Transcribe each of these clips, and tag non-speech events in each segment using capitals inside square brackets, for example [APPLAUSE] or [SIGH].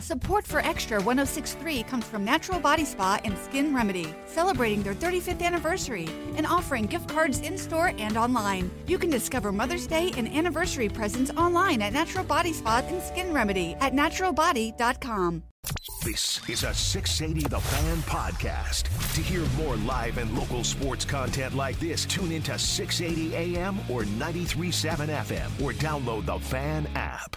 Support for Extra 1063 comes from Natural Body Spa and Skin Remedy, celebrating their 35th anniversary and offering gift cards in store and online. You can discover Mother's Day and anniversary presents online at Natural Body Spa and Skin Remedy at naturalbody.com. This is a 680 The Fan podcast. To hear more live and local sports content like this, tune into 680 AM or 937 FM or download the Fan app.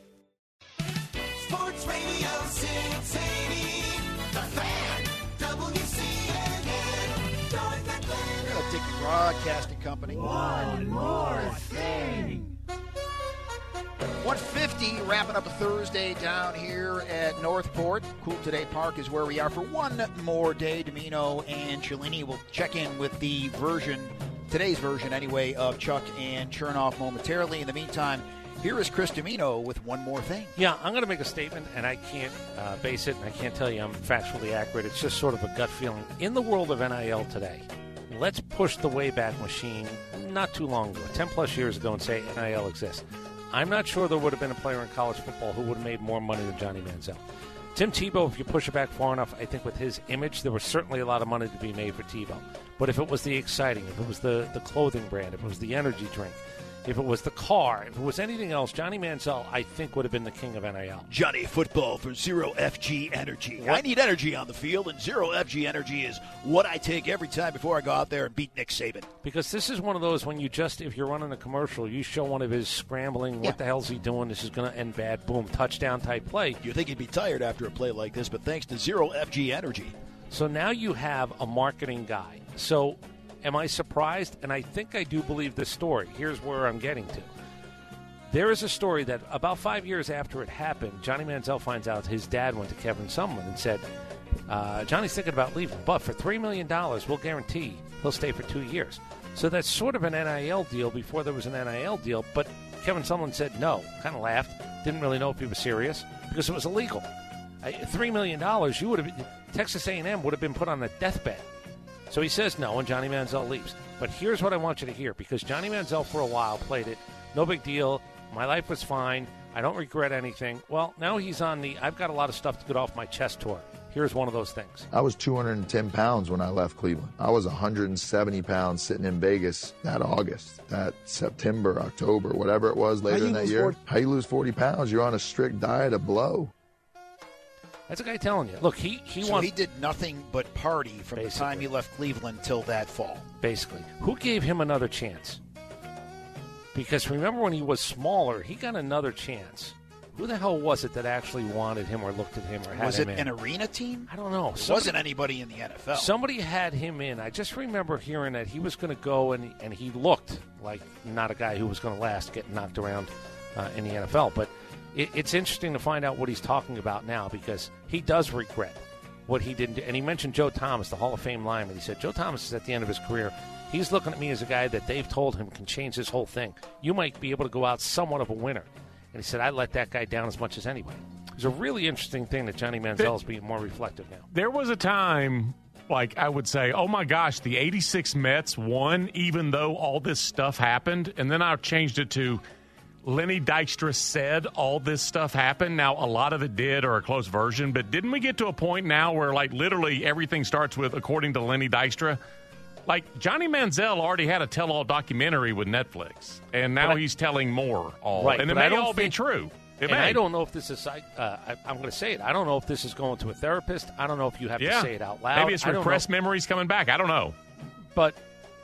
Broadcasting Company. One more thing. 150, wrapping up a Thursday down here at Northport. Cool Today Park is where we are for one more day. Dimino and Cellini will check in with the version, today's version anyway, of Chuck and Chernoff momentarily. In the meantime, here is Chris Dimino with one more thing. Yeah, I'm going to make a statement, and I can't uh, base it, and I can't tell you I'm factually accurate. It's just sort of a gut feeling. In the world of NIL today, let's push the Wayback Machine not too long ago, 10 plus years ago, and say NIL exists. I'm not sure there would have been a player in college football who would have made more money than Johnny Manziel. Tim Tebow, if you push it back far enough, I think with his image, there was certainly a lot of money to be made for Tebow. But if it was the exciting, if it was the, the clothing brand, if it was the energy drink, if it was the car, if it was anything else, Johnny Manziel, I think, would have been the king of NIL. Johnny Football for Zero FG Energy. I need energy on the field, and Zero FG Energy is what I take every time before I go out there and beat Nick Saban. Because this is one of those when you just, if you're running a commercial, you show one of his scrambling, Yeah. what the hell's he doing? This is going to end bad, boom, touchdown type play. You think he'd be tired after a play like this, but thanks to Zero FG Energy. So now you have a marketing guy. So am I surprised? And I think I do believe this story. Here's where I'm getting to. There is a story that about five years after it happened, Johnny Manziel finds out his dad went to Kevin Sumlin and said, uh, Johnny's thinking about leaving, but for $3 million, we'll guarantee he'll stay for two years. So that's sort of an NIL deal before there was an NIL deal, but Kevin Sumlin said no, kind of laughed, didn't really know if he was serious because it was illegal. $3 million, you would have, Texas A&M would have been put on a deathbed. So he says no, and Johnny Manziel leaves. But here's what I want you to hear because Johnny Manziel for a while played it. No big deal. My life was fine. I don't regret anything. Well, now he's on the I've got a lot of stuff to get off my chest tour. Here's one of those things. I was 210 pounds when I left Cleveland. I was 170 pounds sitting in Vegas that August, that September, October, whatever it was later in that year. 40 How you lose 40 pounds? You're on a strict diet of blow. That's a guy telling you. Look, he he so wants he did nothing but party from the time he left Cleveland till that fall. basically. Who gave him another chance? Because remember when he was smaller, he got another chance. Who the hell was it that actually wanted him or looked at him or had Was him it in? an arena team? I don't know. It Somebody- wasn't anybody in the NFL. Somebody had him in. I just remember hearing that he was going to go, and and he looked like not a guy who was going to last, getting knocked around uh, in the NFL. But it, it's interesting to find out what he's talking about now because he does regret what he didn't do. And he mentioned Joe Thomas, the Hall of Fame lineman. He said Joe Thomas is at the end of his career. He's looking at me as a guy that they've told him can change this whole thing. You might be able to go out somewhat of a winner. And he said, I let that guy down as much as anybody. It's a really interesting thing that Johnny Manziel is being more reflective now. There was a time, like I would say, oh my gosh, the 86 Mets won even though all this stuff happened. And then I changed it to Lenny Dykstra said all this stuff happened. Now, a lot of it did or a close version, but didn't we get to a point now where, like, literally everything starts with, according to Lenny Dykstra? Like, Johnny Manziel already had a tell all documentary with Netflix, and now But I- he's telling more. All. Right, and it may all be true. It and may. I don't know if this is. Uh, I, I'm going to say it. I don't know if this is going to a therapist. I don't know if you have yeah. to say it out loud. Maybe it's I repressed memories coming back. I don't know. But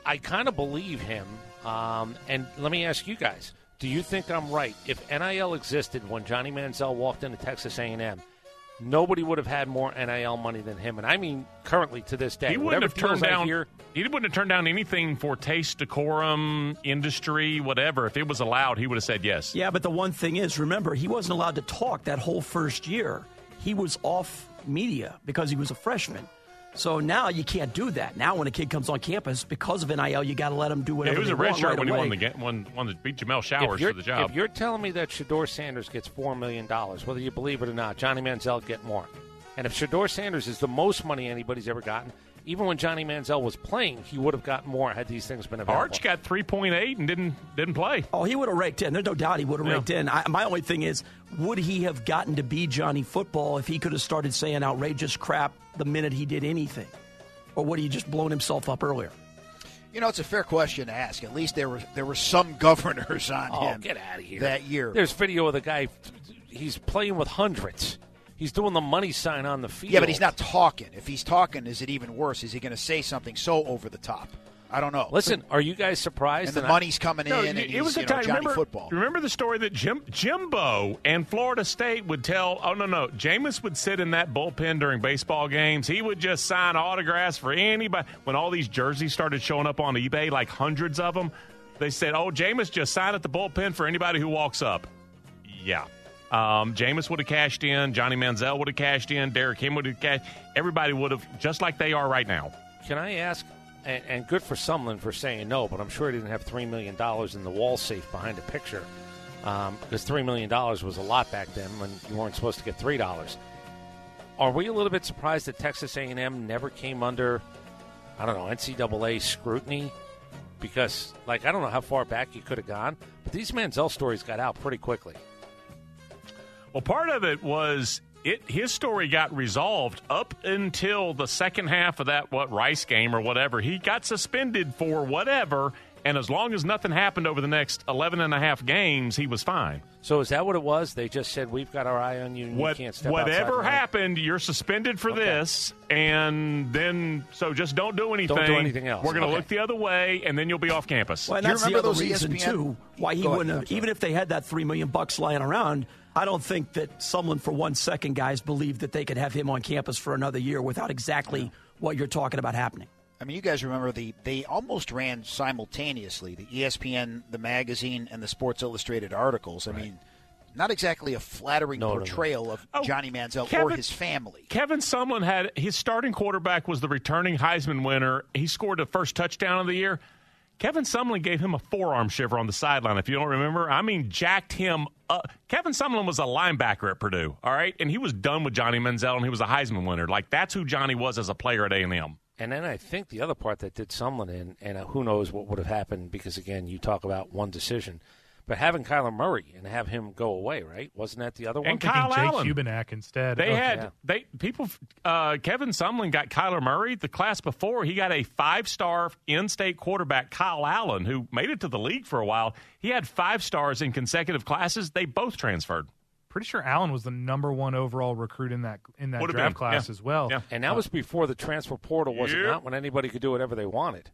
I kind of believe him. Um, and let me ask you guys: Do you think I'm right? If NIL existed when Johnny Manziel walked into Texas A&M, nobody would have had more NIL money than him. And I mean, currently to this day, He wouldn't have turned down. hear- he wouldn't have turned down anything for taste, decorum, industry, whatever. If it was allowed, he would have said yes. Yeah, but the one thing is, remember, he wasn't allowed to talk that whole first year. He was off media because he was a freshman. So now you can't do that. Now when a kid comes on campus, because of NIL, you got to let him do Yeah, whatever he was they a red shirt right when he away. won the game, won, won the, beat Jameill Showers for the job. If you're telling me that Shedeur Sanders gets four million dollars, whether you believe it or not, Johnny Manziel get more. And if Shedeur Sanders is the most money anybody's ever gotten, even when Johnny Manziel was playing, he would have gotten more had these things been available. Arch got three point eight and didn't didn't play. Oh, he would have raked in. There's no doubt he would have Yeah. raked in. I, my only thing is, would he have gotten to be Johnny Football if he could have started saying outrageous crap the minute he did anything? Or would he just blown himself up earlier? You know, it's a fair question to ask. At least there were there were some [LAUGHS] governors on Oh, him. get out of here. that year. There's video of the guy. He's playing with hundreds. He's doing the money sign on the field. yeah, but he's not talking. If he's talking, is it even worse? Is he going to say something so over the top? I don't know. Listen, are you guys surprised? and the that I- money's coming No, in, and it he's, was you a know, time. Johnny remember, football. remember the story that Jim Jimbo and Florida State would tell. Oh no, no, Jameis would sit in that bullpen during baseball games. He would just sign autographs for anybody. When all these jerseys started showing up on eBay, like hundreds of them, they said, "Oh, Jameis just sign at the bullpen for anybody who walks up." Yeah. Um, Jameis would have cashed in. Johnny Manziel would have cashed in. Derek Kim would have cashed. Everybody would have, just like they are right now. Can I ask? And, and good for Sumlin for saying no, but I'm sure he didn't have three million dollars in the wall safe behind a picture, um, because three million dollars was a lot back then when you weren't supposed to get three dollars. Are we a little bit surprised that Texas A&M never came under, I don't know, NCAA scrutiny? Because, like, I don't know how far back you could have gone, but these Manziel stories got out pretty quickly. Well, part of it was it his story got resolved up until the second half of that what Rice game or whatever. He got suspended for whatever, and as long as nothing happened over the next 11 and a half games, he was fine. So is that what it was? They just said we've got our eye on you. and you What, can't step outside whatever the line." happened, you're suspended for Okay. this, and then so just don't do anything. Don't do anything else. We're going to Okay. look the other way, and then you'll be off campus. Well, and Do you that's the remember other those reason ESPN too why he Go wouldn't I'm have. Even if they had that three million bucks lying around, I don't think that someone for one second, guys, believed that they could have him on campus for another year without exactly what you're talking about happening. I mean, you guys remember the they almost ran simultaneously the ESPN, the magazine, and the Sports Illustrated articles. I mean, not exactly a flattering No, no, no. portrayal of Oh, Johnny Manziel or his family. Kevin Sumlin had his starting quarterback was the returning Heisman winner. He scored the first touchdown of the year. Kevin Sumlin gave him a forearm shiver on the sideline. If you don't remember, I mean, jacked him up. Kevin Sumlin was a linebacker at Purdue, all right, and he was done with Johnny Manziel, and he was a Heisman winner. Like that's who Johnny was as a player at A and M. And then I think the other part that did Sumlin in, and uh, who knows what would have happened because again, you talk about one decision, but having Kyler Murray and have him go away, right? Wasn't that the other one? And Kyle Jake Allen. Hubenak instead. They of- had yeah. they people. Uh, Kevin Sumlin got Kyler Murray. The class before he got a five-star in-state quarterback, Kyle Allen, who made it to the league for a while. He had five stars in consecutive classes. They both transferred. Pretty sure Allen was the number one overall recruit in that in that Would have draft been, class yeah. as well. Yeah. and that was before the transfer portal, was it not? When anybody could do whatever they wanted.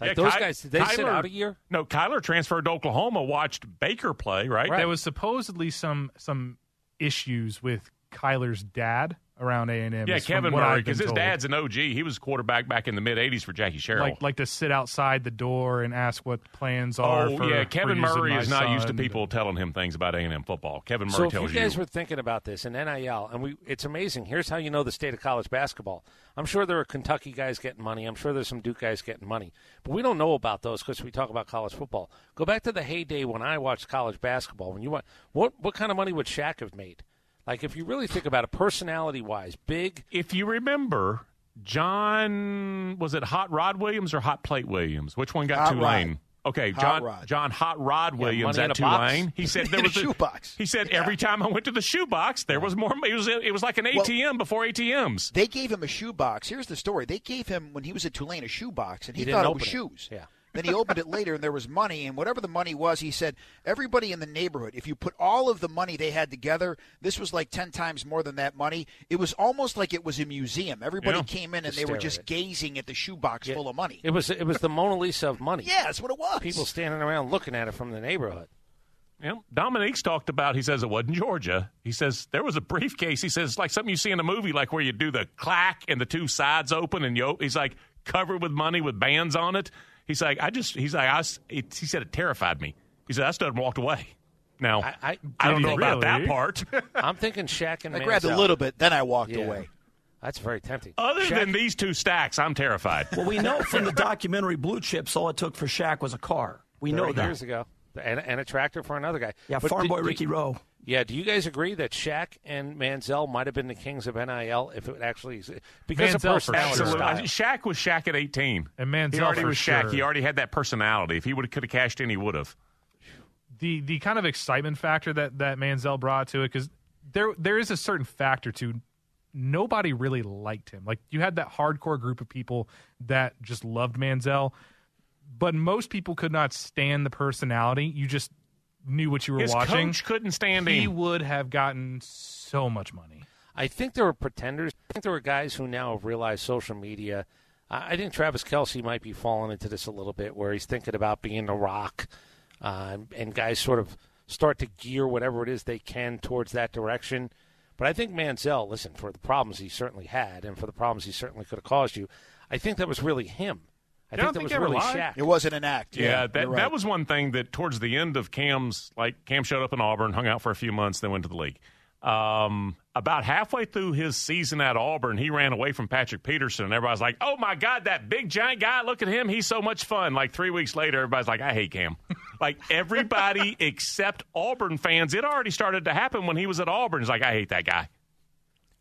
Like Yeah, those Ky- guys, did they sit out a year? No, Kyler transferred to Oklahoma. Watched Baker play. Right. There was supposedly some some issues with Kyler's dad around A and M. Yeah, Kevin Murray, because his dad's an OG. He was quarterback back in the mid '80s for Jackie Sherrill. like like to sit outside the door and ask what plans oh, are. oh for, yeah, Kevin using Murray is not used to people telling him things about A and M football. Kevin Murray So if tells you guys were thinking about this in NIL, and we, it's amazing. Here's how you know the state of college basketball. I'm sure there are Kentucky guys getting money. I'm sure there's some Duke guys getting money, but we don't know about those because we talk about college football. Go back to the heyday when I watched college basketball. When you want, what what kind of money would Shaq have made? Like if you really think about it, personality wise, big. if you remember, John was it Hot Rod Williams or Hot Plate Williams? Which one got Hot Tulane? Rod. Okay, Hot John Rod. John Hot Rod Williams money in at a box? Tulane. He said there [LAUGHS] In a was shoebox. He said Yeah. every time I went to the shoebox, there was more. It was it was like an ATM before ATMs. They gave him a shoebox. Here's the story. They gave him when he was at Tulane a shoebox, and he, He thought it open was it. shoes. Yeah. Then he opened it later, and there was money. And whatever the money was, he said everybody in the neighborhood, if you put all of the money they had together, this was like ten times more than that money. It was almost like it was a museum. Everybody Yeah. came in and Just they were stare at just it. gazing at the shoebox Yeah. full of money. It was it was the Mona Lisa of money. Yeah, that's what it was. People standing around looking at it from the neighborhood. Yeah, Dominique's talked about. He says it wasn't Georgia. He says there was a briefcase. He says it's like something you see in a movie, like where you do the clack and the two sides open, and you. He's like covered with money with bands on it. He's like, I just. He's like, I. was- It, he said it terrified me. He said I stood and walked away. Now I, I, I don't know he about that part. [LAUGHS] I'm thinking [LAUGHS] Shaq and I grabbed a little bit, then I walked Yeah. away. That's very tempting. Other Shaq- than these two stacks, I'm terrified. Well, we know from the documentary Blue Chips, all it took for Shaq was a car. We know that. years ago, and, and a tractor for another guy. Yeah, But farm do- boy do- Ricky Roe. Yeah, do you guys agree that Shaq and Manziel might have been the kings of NIL if it actually because of Manziel for personality sure. Style? Shaq was Shaq at 18. And Manziel he already for was Shaq. sure. He already had that personality. If he would have could have cashed in, he would have. the the kind of excitement factor that that Manziel brought to it because there there is a certain factor to nobody really liked him. Like you had that hardcore group of people that just loved Manziel, but most people could not stand the personality. You just knew what you were His watching. coach couldn't stand he him. would have gotten so much money. I think there were pretenders. I think there were guys who now have realized social media. I I think Travis Kelce might be falling into this a little bit, where he's thinking about being the rock, uh, and guys sort of start to gear whatever it is they can towards that direction. But I think Manziel, listen, for the problems he certainly had, and for the problems he certainly could have caused you, I think that was really him. I You don't think that think was ever really lied? Shaq. It wasn't an act. Yeah, Yeah, that right. that was one thing that towards the end of Cam's like Cam showed up in Auburn, hung out for a few months, then went to the league. Um, about halfway through his season at Auburn, he ran away from Patrick Peterson, and everybody's like, "Oh my God, that big giant guy! Look at him, he's so much fun." Like three weeks later, everybody's like, "I hate Cam." [LAUGHS] like everybody [LAUGHS] except Auburn fans, it already started to happen when he was at Auburn. It's like, "I hate that guy."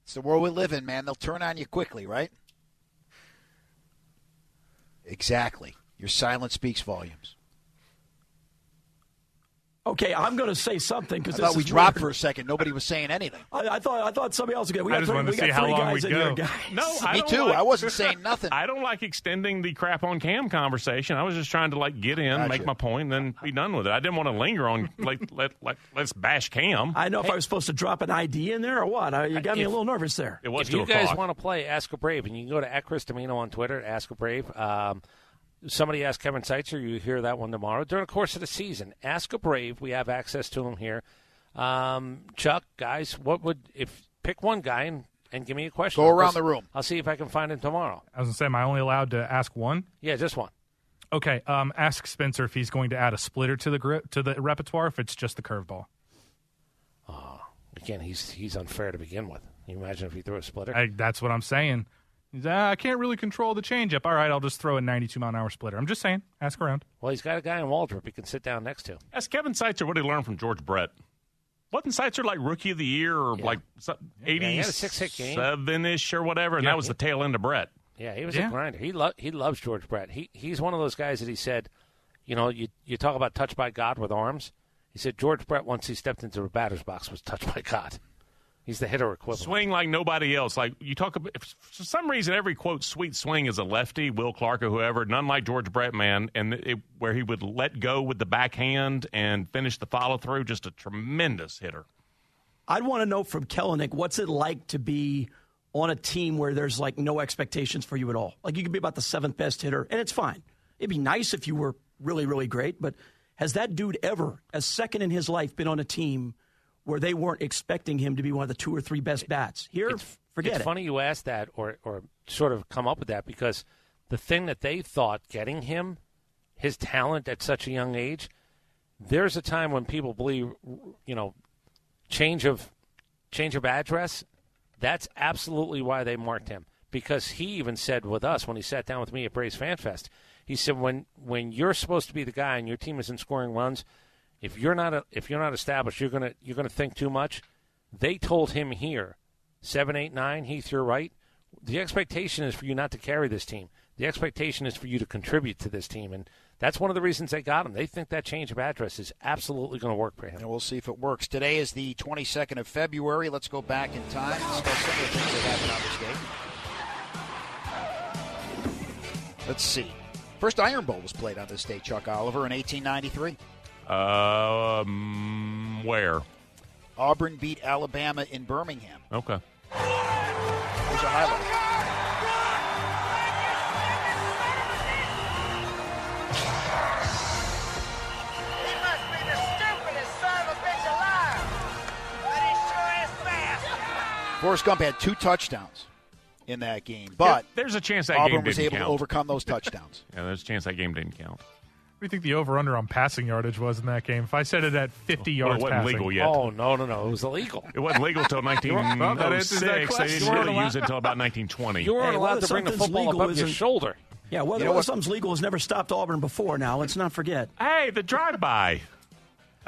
It's the world we live in, man. They'll turn on you quickly, right? Exactly. Your silence speaks volumes. Okay, I'm going to say something I because thought we dropped for a second. Nobody was saying anything. I, I thought I thought somebody else was going. We I got just three, wanted we to got see how three long guys we'd in here, guys. No, [LAUGHS] I Me don't too. like- I wasn't saying [LAUGHS] nothing. I don't like extending the crap on Cam conversation. I was just trying to like get in, Gotcha. make my point, and then be done with it. I didn't want to linger on [LAUGHS] like let let let's bash Cam. I know if I was supposed to drop an ID in there or what. I, you got me a little nervous there. it was if two you guys want to play Ask a Brave, and you can go to at Chris Dimino on Twitter, Ask a Brave. Um, somebody asked Kevin Seitzer. You hear that one tomorrow during the course of the season. Ask a Brave. We have access to him here. Um, Chuck, guys, what would if pick one guy and, and give me a question? Go I'll around the room. I'll see if I can find him tomorrow. I was gonna say, am I only allowed to ask one? Yeah, just one. Okay, um, ask Spencer if he's going to add a splitter to the gri- to the repertoire. If it's just the curveball, Again, he's he's unfair to begin with. Can you imagine if he threw a splitter? I, that's what I'm saying. He's, "Ah, I can't really control the changeup. All right, I'll just throw a 92 mile an hour splitter. I'm just saying. Ask around. well, he's got a guy in Waldrep he can sit down next to. Ask Kevin Seitzer what he learned from George Brett. Wasn't Seitzer like rookie of the year or Yeah. like he had a six-hit game. eighty-seven ish or whatever? And Yeah, that was he- the tail end of Brett. Yeah, he was Yeah. a grinder. He lo- he loves George Brett. He he's one of those guys that he said, you know, you you talk about touched by God with arms. He said George Brett once he stepped into a batter's box was touched by God. He's the hitter equivalent. Swing like nobody else. Like you talk about, if for some reason, every quote sweet swing is a lefty, Will Clark or whoever. None like George Brett, man, and it, where he would let go with the backhand and finish the follow through. Just a tremendous hitter. I'd want to know from Kelenic what's it like to be on a team where there's like no expectations for you at all. Like you could be about the seventh best hitter, and it's fine. It'd be nice if you were really, really great, but has that dude ever, as second in his life, been on a team where they weren't expecting him to be one of the two or three best bats? Here, It's, forget it's it. funny you asked that, or or sort of come up with that because the thing that they thought getting him, his talent at such a young age, there's a time when people believe, you know, change of change of address. That's absolutely why they marked him because he even said with us when he sat down with me at Braves Fan Fest, he said when when you're supposed to be the guy and your team isn't scoring runs, if you're not a, if you're not established, you're gonna you're gonna think too much. They told him here, seven, eight, nine, Heath, you're right. The expectation is for you not to carry this team. The expectation is for you to contribute to this team, and that's one of the reasons they got him. They think that change of address is absolutely going to work for him. And we'll see if it works. Today is the 22nd of February. Let's go back in time discuss some of the things that happened on this. Let's see. First Iron Bowl was played on this day, Chuck Oliver, in 1893. Um, where? Auburn beat Alabama in Birmingham. Okay. Here's a highlight. He must be the stupidest son of a bitch alive. But he sure is fast. Forrest Gump had two touchdowns in that game, but Yeah, there's a chance that Auburn game was didn't able count. to overcome those [LAUGHS] touchdowns. Yeah, there's a chance that game didn't count. What do you think the over under on passing yardage was in that game? If I said it at 50 Well, yards it wasn't passing. legal yet. Oh no, no, no! It was illegal. It wasn't legal until [LAUGHS] Well, that answers that 1906. They question. didn't You weren't really allowed- use it until about 1920. You weren't Hey, allowed to bring the football legal above your isn't- shoulder. Yeah, whether You know something's legal has never stopped Auburn before. Now let's not forget. Hey, the drive-by. [LAUGHS]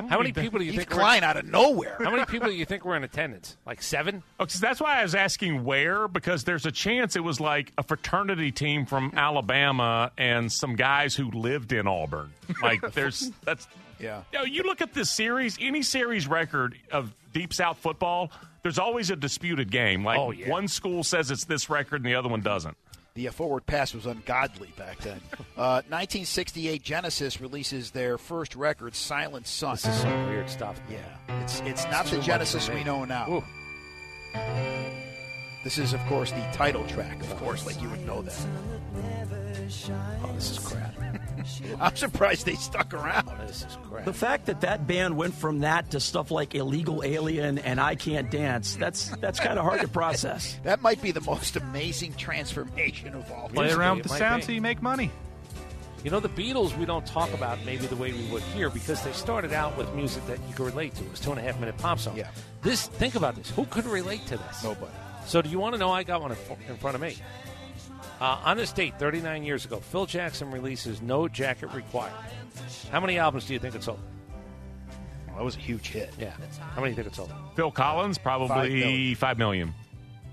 How many people do you think? were- Cline out of nowhere. How many people do you think were in attendance? Like seven? Oh, 'cause that's why I was asking where, because there's a chance it was like a fraternity team from Alabama and some guys who lived in Auburn. Like, [LAUGHS] there's that's. Yeah. You, know, you look at this series, any series record of Deep South football, there's always a disputed game. Like, Oh, yeah. one school says it's this record and the other one doesn't. The uh, forward pass was ungodly back then. [LAUGHS] Uh, 1968 Genesis releases their first record, Silent Sun. This is some weird stuff. Yeah, it's it's not It's the Genesis we know now. Ooh. This is, of course, the title track. Of course, like you would know that. Oh, this is crap. [LAUGHS] [LAUGHS] I'm surprised they stuck around. This is crap. The fact that that band went from that to stuff like Illegal Alien and I Can't Dance, that's that's kind of hard to process. [LAUGHS] That might be the most amazing transformation of all. Play around with the might sound so you make money. You know, the Beatles we don't talk about maybe the way we would here because they started out with music that you could relate to. It was two and a half minute pop song. Yeah. This, think about this. Who could relate to this? Nobody. So, do you want to know? I got one in front of me. Uh, on this date, 39 years ago, Phil Jackson releases No Jacket Required. How many albums do you think it sold? Well, that was a huge hit. Yeah. How many do you think it sold? Phil Collins, probably million. 5 million.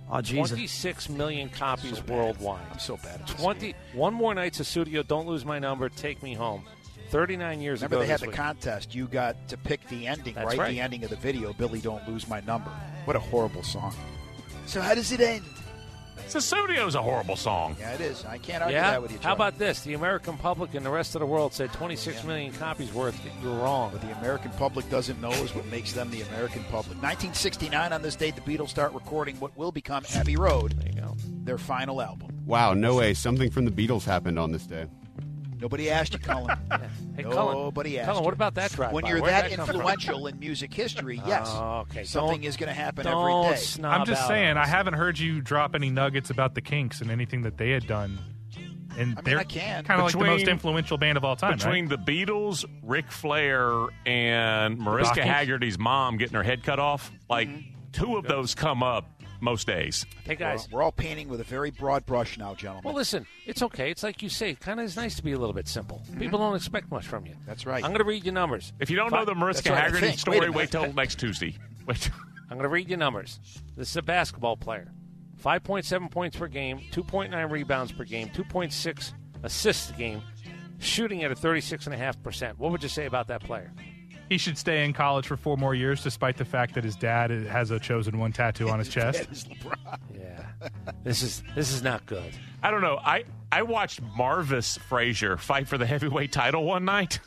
Oh, Jesus. 26 million copies So worldwide. I'm so bad at this 20. game. One more night Sussudio. Don't lose my number. Take me home. 39 years Remember, ago. they had this the week. contest. You got to pick the ending, That's right? right. The ending of the video. Billy, don't lose my number. What a horrible song. So how does it end? Sussudio's a horrible song. Yeah, it is. I can't argue Yeah. that with you. How about this? The American public and the rest of the world said 26 million copies worth. You're wrong. What the American public doesn't know is what makes them the American public. 1969, on this date, the Beatles start recording what will become Abbey Road, There you go. their final album. Wow, no way. Something from the Beatles happened on this day. Nobody asked you, Colin. [LAUGHS] Hey, Cullen. Nobody asked. Cullen, you. what about that drive? When you're that, influential in music history, [LAUGHS] yes, Oh, okay. something Don't- is going to happen Don't every day. snob I'm just out saying, on I haven't heard you drop any nuggets about the Kinks and anything that they had done. And I mean, they're I can. kind of like the most influential band of all time. Between the Beatles, Ric Flair, and Mariska Rockets? Hargitay's mom getting her head cut off, like mm-hmm. two of those come up most days. Hey, guys. We're, we're all painting with a very broad brush now, gentlemen. Well, listen, it's okay. It's like you say. Kind of is nice to be a little bit simple. Mm-hmm. People don't expect much from you. That's right. I'm going to read your numbers. If you don't know the Mariska That's right, I Hargitay story, Wait wait, till next Tuesday. [LAUGHS] Wait. I'm going to read your numbers. This is a basketball player. 5.7 points per game, 2.9 rebounds per game, 2.6 assists a game, shooting at a 36.5%. What would you say about that player? He should stay in college for four more years, despite the fact that his dad has a chosen one tattoo on his [LAUGHS] chest. That is LeBron. Yeah. this is this is not good. I don't know. I, I watched Marvis Frazier fight for the heavyweight title one night.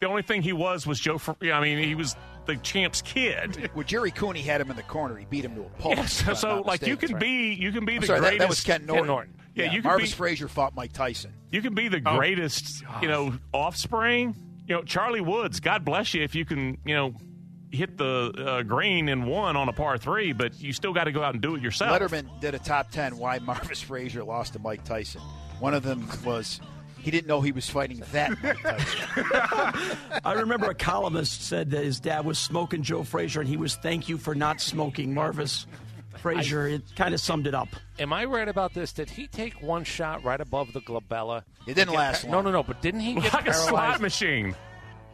The only thing he was was Joe. Fr- I mean, he was the champ's kid. Well, Gerry Cooney had him in the corner. He beat him to a pulp. Yes, if I'm so not like you mistaken. can be you can be I'm the sorry, greatest. that was Ken Norton. Norton. Yeah, you can Marvis be- Frazier fought Mike Tyson. You can be the Oh. greatest, you oh, know, offspring. You know, Charlie Woods. God bless you if you can, you know, hit the uh, green in one on a par three, but you still got to go out and do it yourself. Letterman did a top ten why Marvis Frazier lost to Mike Tyson. One of them was he didn't know he was fighting that [LAUGHS] I remember a columnist said that his dad was smoking Joe Frazier, and he was thank you for not smoking Marvis Frazier. It kind of summed it up. Am I right about this? Did he take one shot right above the glabella? It didn't last No, long. no, no. But didn't he get like a slot machine.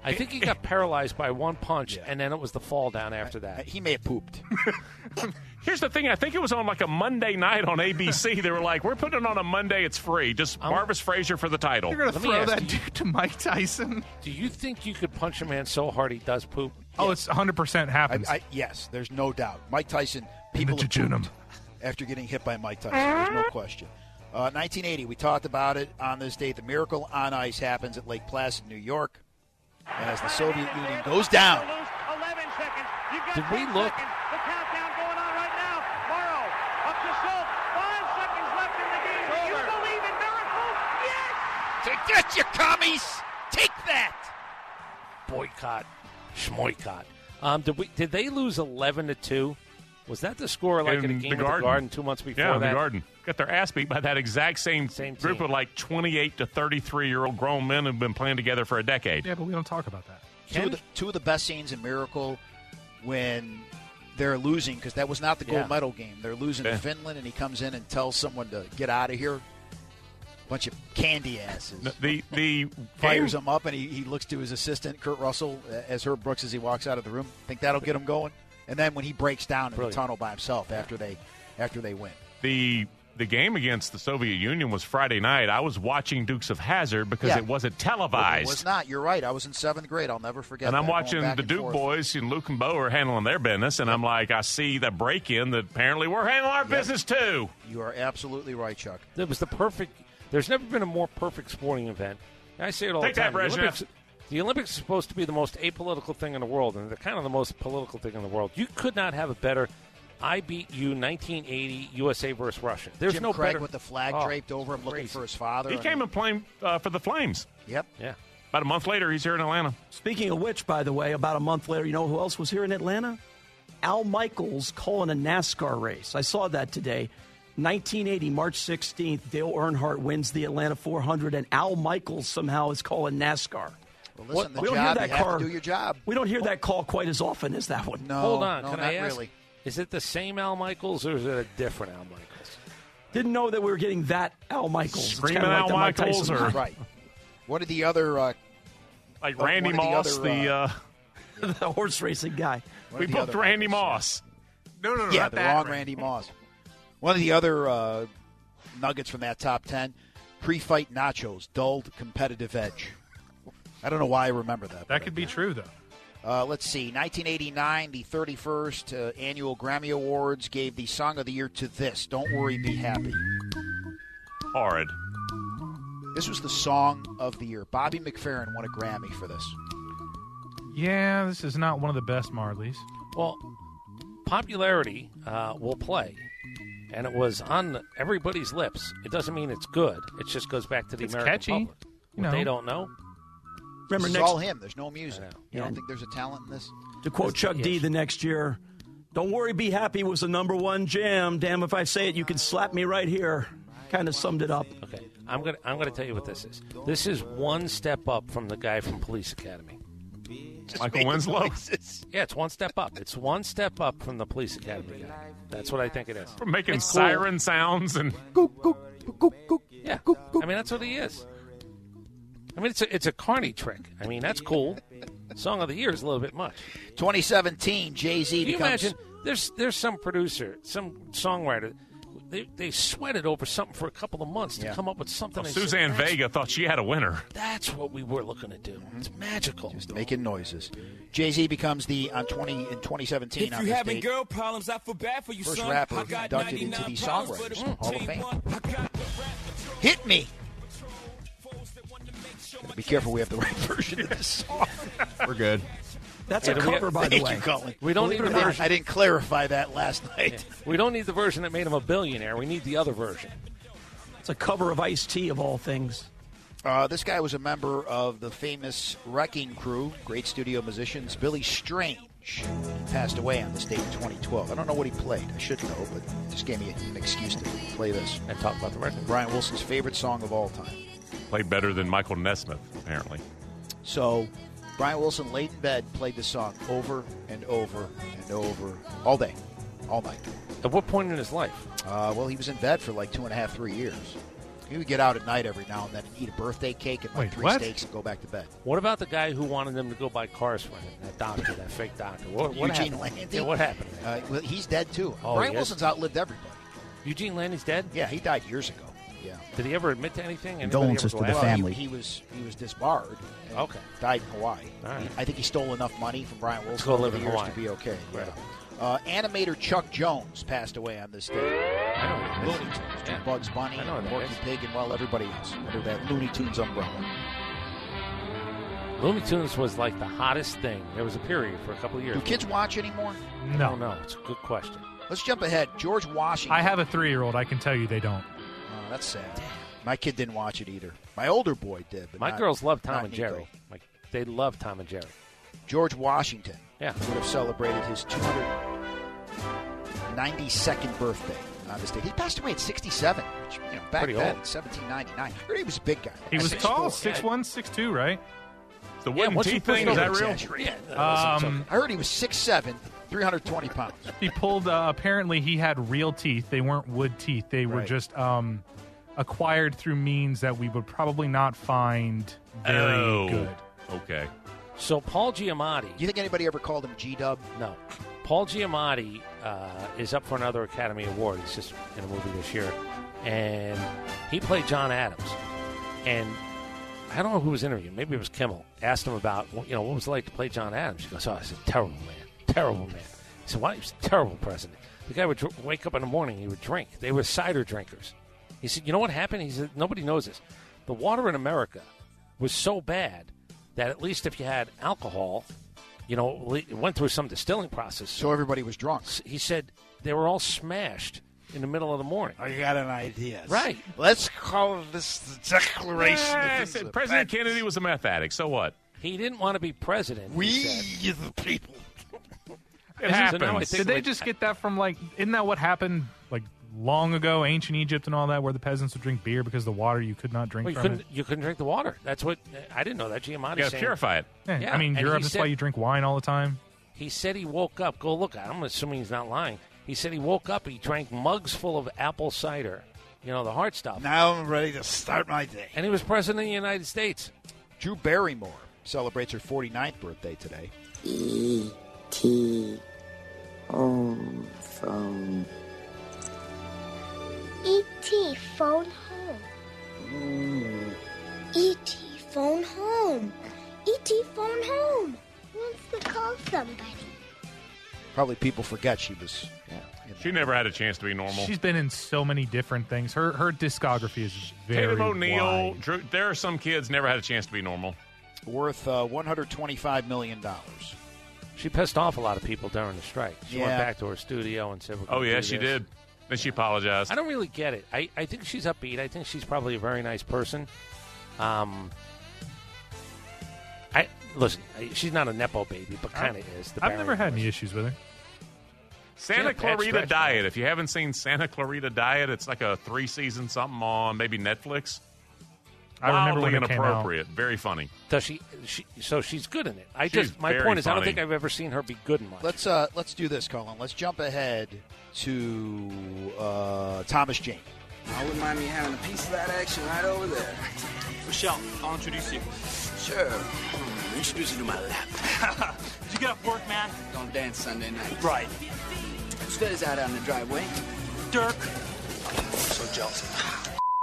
I think he got paralyzed by one punch, and then it was the fall down after that. He may have pooped. [LAUGHS] Here's the thing. I think it was on like a Monday night on ABC. [LAUGHS] they were like, "We're putting it on a Monday. It's free. Just Marvis Frazier for the title." You're going to Let throw ask that you- dude to Mike Tyson? Do you think you could punch a man so hard he does poop? Oh, it's 100% I, happens. I, yes, there's no doubt. Mike Tyson, people the have jejunum. after getting hit by Mike Tyson. There's no question. Uh, 1980, we talked about it on this date. The miracle on ice happens at Lake Placid, New York, as the Soviet Union goes down. 11 seconds. Got Did we look- seconds. The countdown going on right now. Morrow up to Schultz. Five seconds left in the game. Do you believe in miracles? Yes! Take that, you commies! Take that! Boycott, schmoycott. Um, did we? Did they lose eleven to two? Was that the score like in, a game the at the Garden. Garden two months before Yeah, in that? the Garden. Got their ass beat by that exact same, Same group team. of like 28 to 33 year old grown men who've been playing together for a decade. Yeah, but we don't talk about that. Two of, the, two of the best scenes in Miracle when they're losing, because that was not the gold Yeah. medal game. They're losing Yeah. to Finland, and he comes in and tells someone to get out of here. Bunch of candy asses. The the [LAUGHS] Fires game- him up, and he, he looks to his assistant, Kurt Russell, as Herb Brooks as he walks out of the room. Think that'll get him going? And then when he breaks down in Brilliant. the tunnel by himself after they after they win. the the game against the Soviet Union was Friday night. I was watching Dukes of Hazzard because Yeah. it wasn't televised. It was not. You're right. I was in seventh grade. I'll never forget. and I'm that, watching the Duke forth. boys and Luke and Bo are handling their business, and I'm like, I see the break in that apparently we're handling our business too. You are absolutely right, Chuck. It was the perfect. There's never been a more perfect sporting event. I say it all Take the time. that, the, Olympics, the Olympics is supposed to be the most apolitical thing in the world, and they're kind of the most political thing in the world. You could not have a better. I beat you 1980 USA versus Russia. There's Jim no Craig better with the flag Oh, draped over him, looking crazy. for his father. He I came mean, and played uh, for the Flames. Yep. Yeah. About a month later, he's here in Atlanta. Speaking of which, by the way, about a month later, you know who else was here in Atlanta? Al Michaels calling a NASCAR race. I saw that today. 1980, March 16th, Dale Earnhardt wins the Atlanta 400, and Al Michaels somehow is calling NASCAR. Well, listen, the we don't job, hear that you car. do your job. We don't hear that call quite as often as that one. No, Hold on, no, can not I ask? really. Is it the same Al Michaels or is it a different Al Michaels? Didn't know that we were getting that Al Michaels. It's Screaming kinda like Al the Michaels or- Right. What are the other? Uh, Like Uh, Randy one of the Moss, other, the uh, uh, [LAUGHS] the horse racing guy. we booked Randy Michaels? Moss. No, no, no. Yeah, not the that wrong Randy. Randy Moss. One of the other uh, nuggets from that top ten: pre-fight nachos, dulled competitive edge. I don't know why I remember that. That could be true though. Uh, let's see. 1989, the 31st uh, annual Grammy Awards gave the song of the year to this. Don't worry, be happy. Horrid. This was the song of the year. Bobby McFerrin won a Grammy for this. Yeah, this is not one of the best Marleys. Well, popularity uh, will play, and it was on everybody's lips. It doesn't mean it's good. It just goes back to the It's American catchy, public. you What know. they don't know. Remember this is next all him. There's no music. I. You Yeah. don't think there's a talent in this? To quote Chuck D the next year, don't worry, be happy was the number one jam. Damn, if I say it, you can slap me right here. Kind of summed it up. Okay, I'm gonna I'm gonna tell you what this is. This is one step up from the guy from Police Academy. [LAUGHS] Just Michael Winslow? noises. Yeah, it's one step up. It's one step up from the Police Academy guy. That's what I think it is. We're making It's cool. siren sounds and Yeah, I mean that's what he is. I mean it's a, it's a carny trick. I mean that's cool. Song of the year is a little bit much. 2017, Jay Z Can you becomes. imagine? There's there's some producer, some songwriter. They, they sweated over something for a couple of months to Yeah. come up with something. they said, Suzanne "That's- Vega thought she had a winner. That's what we were looking to do. Mm-hmm. It's magical. Just making noises. Jay Z becomes the on 20 in 2017 If you having date, girl problems, I feel bad for you, First son. rapper inducted into the Songwriters but it Hall of Fame. take one. I got the rap, hit me. Be careful, we have the right version of this [LAUGHS] song. We're good. That's Yeah, a cover, have- by the Thank way. you, Colin. We don't Believe need the version. I didn't clarify that last night. [LAUGHS] We don't need the version that made him a billionaire. We need the other version. It's a cover of Ice T of all things. Uh, this guy was a member of the famous Wrecking Crew, great studio musicians. Billy Strange passed away on this date in 2012. I don't know what he played. I should know, but it just gave me an excuse to play this. And talk about the record. Brian Wilson's favorite song of all time. Played better than Michael Nesmith, apparently. So Brian Wilson laid in bed, played this song over and over and over all day, all night. At what point in his life? Uh, well, he was in bed for like two and a half, three years. He would get out at night every now and then and eat a birthday cake and like Wait, three what? steaks and go back to bed. What about the guy who wanted them to go buy cars for him? That doctor, that fake doctor. What, what Eugene happened? Landy. Yeah, what happened? Uh, well, he's dead too. Oh, Brian? Wilson's outlived everybody. Eugene Landy's dead. Yeah, he died years ago. Yeah. Did he ever admit to anything? Anybody Condolences to the? Well, family. He, he was he was disbarred. and Okay. Died in Hawaii. All right. He- I think he stole enough money from Brian Wilson go over live the in years Hawaii. to be okay. Right. Yeah. Uh, animator Chuck Jones passed away on this day. I know who. Looney Tunes, Yeah. Bugs Bunny, I know who Porky. Pig, and well, everybody else under that Looney Tunes umbrella. Looney Tunes was like the hottest thing. There was a period for a couple of years. Do kids watch anymore? No, No. It's a good question. Let's jump ahead. George Washington. I have a three year old. I can tell you they don't. Oh, that's sad. My kid didn't watch it either. My older boy did. But My not- girls love Tom and Nico. Jerry. Like they love Tom and Jerry. George Washington Yeah. would have celebrated his 292nd birthday on this day. He passed away at 67, which, you know, back Pretty then, old. 1799. I heard he was a big guy. He was 6'4". tall, six one, six two, right? The wooden once you teeth thing, it is that over, real? Exaggerate. Um, I heard he was 6'7", 320 pounds. [LAUGHS] he pulled. Uh, apparently, he had real teeth. They weren't wood teeth. They were Right. just um, acquired through means that we would probably not find very Oh. good. Okay. So Paul Giamatti. Do you think anybody ever called him G-Dub? No. Paul Giamatti uh, is up for another Academy Award. He's just in a movie this year. And he played John Adams. And I don't know who was interviewing. Maybe it was Kimmel. Asked him about, you know, what was it like to play John Adams? He goes, oh, he's a terrible man. Terrible man. He said, why? He was a terrible president. The guy would dr- wake up in the morning, he would drink. They were cider drinkers. He said, you know what happened? He said, nobody knows this. The water in America was so bad that at least if you had alcohol, you know, it went through some distilling process. So everybody was drunk. He said they were all smashed in the middle of the morning. I got an idea. Right. Let's call this the Declaration of Independence. President Kennedy was a meth addict. So what? He didn't want to be president. We, the people. It So now I happens. think, Did they like, just get that from like? Isn't that what happened like long ago, ancient Egypt and all that, where the peasants would drink beer because the water you could not drink Well, you from couldn't. it? You couldn't drink the water. That's what I didn't know that. Giamatti You got to purify it. Yeah, Yeah, I mean, and Europe. he That's said- why you drink wine all the time. He said he woke up. Go look. I'm assuming he's not lying. He said he woke up. He drank mugs full of apple cider. You know the hard stuff. Now I'm ready to start my day. And he was president of the United States. Drew Barrymore celebrates her 49th birthday today. [LAUGHS] E.T. Home phone. E.T. phone home. E.T. phone home. E.T. phone home. Wants to call somebody. Probably people forget she was. She never had a chance to be normal. She's been in so many different things. Her her discography is very Tatum O'Neal. wide. Drew, there are some kids never had a chance to be normal. Worth uh, $125 million. She pissed off a lot of people during the strike. She went back to her studio and said, We're Oh gonna yeah, do she this." did. Then she apologized. I don't really get it. I, I think she's upbeat. I think she's probably a very nice person. Um, I listen. I- She's not a nepo baby, but kind of is. The I've never had Barrymores. any issues with her. Santa Yeah, Clarita stretch, Diet. If you haven't seen Santa Clarita Diet, it's like a three season something on maybe Netflix. I remember Wildly when it came out. inappropriate. Very funny. Does she, she? So she's good in it. I She's just my very point is I don't think I've ever seen her be good in much. Let's uh, let's do this, Colin. Let's jump ahead to uh, Thomas Jane. I wouldn't mind me having a piece of that action right over there. [LAUGHS] Michelle, I'll introduce you. Sure. Hmm, Introduce you to my lap. [LAUGHS] Did you get off work, man? Don't dance Sunday night. Right. Whose is out on the driveway? Dirk. So jealous.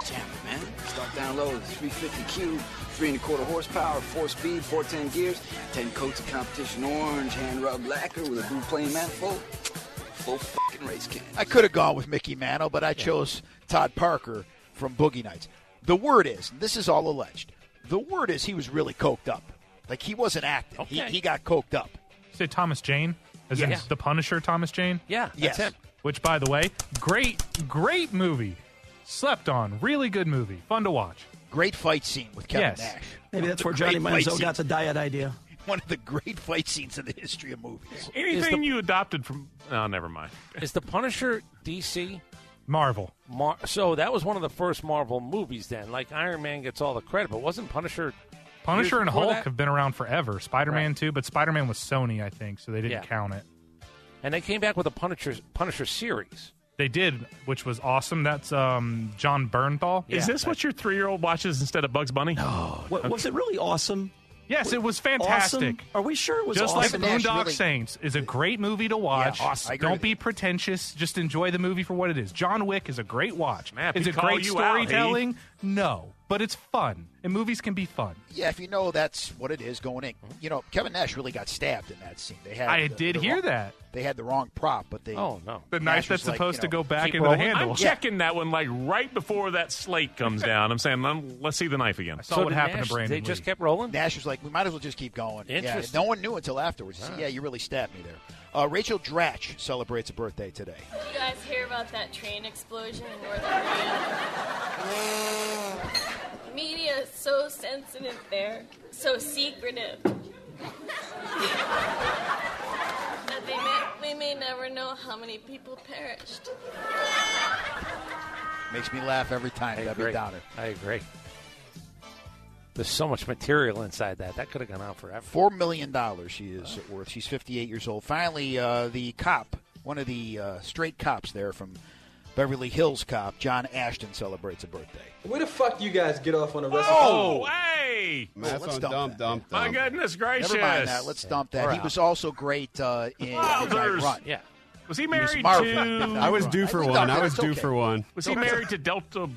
Damn it, man. Start down low with 350 Q, three and a quarter horsepower, four speed, 410 gears, 10 coats of competition orange, hand rub lacquer with a blue plane manifold. Full fucking race can. I could have gone with Mickey Mantle, but I chose Todd Parker from Boogie Nights. The word is, and this is all alleged, the word is he was really coked up. Like he wasn't acting. He, Okay. he got coked up. You say Thomas Jane, as in Yeah. the Punisher, Thomas Jane. yeah, Yes. him. Which, by the way, great, great movie. Slept on, really good movie, fun to watch. Great fight scene with Kevin Yes. Nash. Maybe that's where Johnny Manziel got scenes- the diet idea. [LAUGHS] One of the great fight scenes in the history of movies. Anything you adopted from? Oh, never mind. [LAUGHS] Is the Punisher DC? Marvel. Mar- so that was one of the first Marvel movies. Then, like Iron Man gets all the credit, but wasn't Punisher? Punisher and Hulk that? have been around forever. Spider Man Right. too, but Spider Man was Sony, I think, so they didn't Yeah. count it. And they came back with a Punisher Punisher series. They did, which was awesome. That's um, Jon Bernthal. Is this what your three year old watches instead of Bugs Bunny? No. What, Was it really awesome? Yes, it was fantastic. Awesome? Are we sure it was Just awesome? like Nash Boondock really- Saints is a great movie to watch. Yeah, awesome. Don't be pretentious. Just enjoy the movie for what it is. John Wick is a great watch. Snap, is it called great you out, storytelling? no, but it's fun, and movies can be fun. Yeah, if you know that's what it is going in. You know, Kevin Nash really got stabbed in that scene. They had I the- did the hear wrong- that. They had the wrong prop, but they Oh no, The Nash knife was that's like, supposed you to go back into the rolling. handle. I'm checking that one like right before that slate comes [LAUGHS] down. I'm saying, let's see the knife again. I saw So what happened Nash- to Brandon. They just kept rolling. Nash was like, we might as well just keep going. Yeah, no one knew until afterwards. He said, Yeah, you really stabbed me there. Uh, Rachel Dratch celebrates a birthday today. Did You guys hear about that train explosion in North Korea? [LAUGHS] Media is so sensitive there, so secretive. that they may, we may never know how many people perished. Makes me laugh every time. I Debbie agree. Downer. I agree. There's so much material inside that. That could have gone on forever. Four million dollars she is worth. She's 58 years old. Finally, uh, the cop, one of the uh, straight cops there from Beverly Hills cop, John Ashton, celebrates a birthday. Where the fuck do you guys get off on a recipe? Oh, hey! Mass let's on dump dump, dump, My goodness gracious! Never mind that. Let's dump that. We're He was also great uh, in Midnight Wowzers. Run. Yeah. Was he He was married to? [LAUGHS] I was due for think one. I was due okay. for one. Was he married to Delta?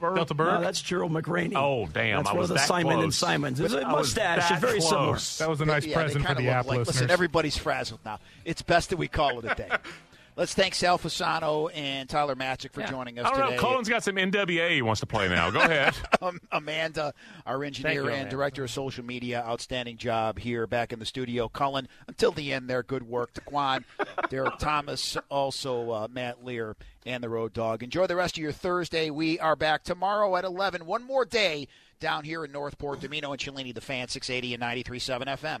Burke? Delta Burke? No, that's Gerald McRaney. Oh, damn! That's I one was of the that Simon and. Simons. There's a I was mustache. that It's very close. That was a nice Yeah, present for the look app like, listeners. Listen, everybody's frazzled now. It's best that we call it a day. [LAUGHS] Let's thank Sal Fasano and Tyler Matzek for joining us I don't today. know. Colin's got some NWA he wants to play now. Go [LAUGHS] ahead. um, Amanda, our engineer you, and Amanda. director of social media, outstanding job here back in the studio. Cullen, until the end there, good work. Taquan, [LAUGHS] Derek Thomas, also uh, Matt Lear, and the Road Dog. Enjoy the rest of your Thursday. We are back tomorrow at 11. One more day down here in Northport, Dimino and Cellini, the fan, 680 and 93.7 FM.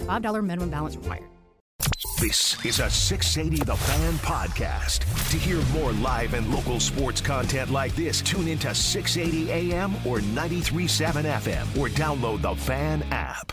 $5 minimum balance required. This is a 680 The Fan podcast. To hear more live and local sports content like this, tune into 680 AM or 93.7 FM or download the Fan app.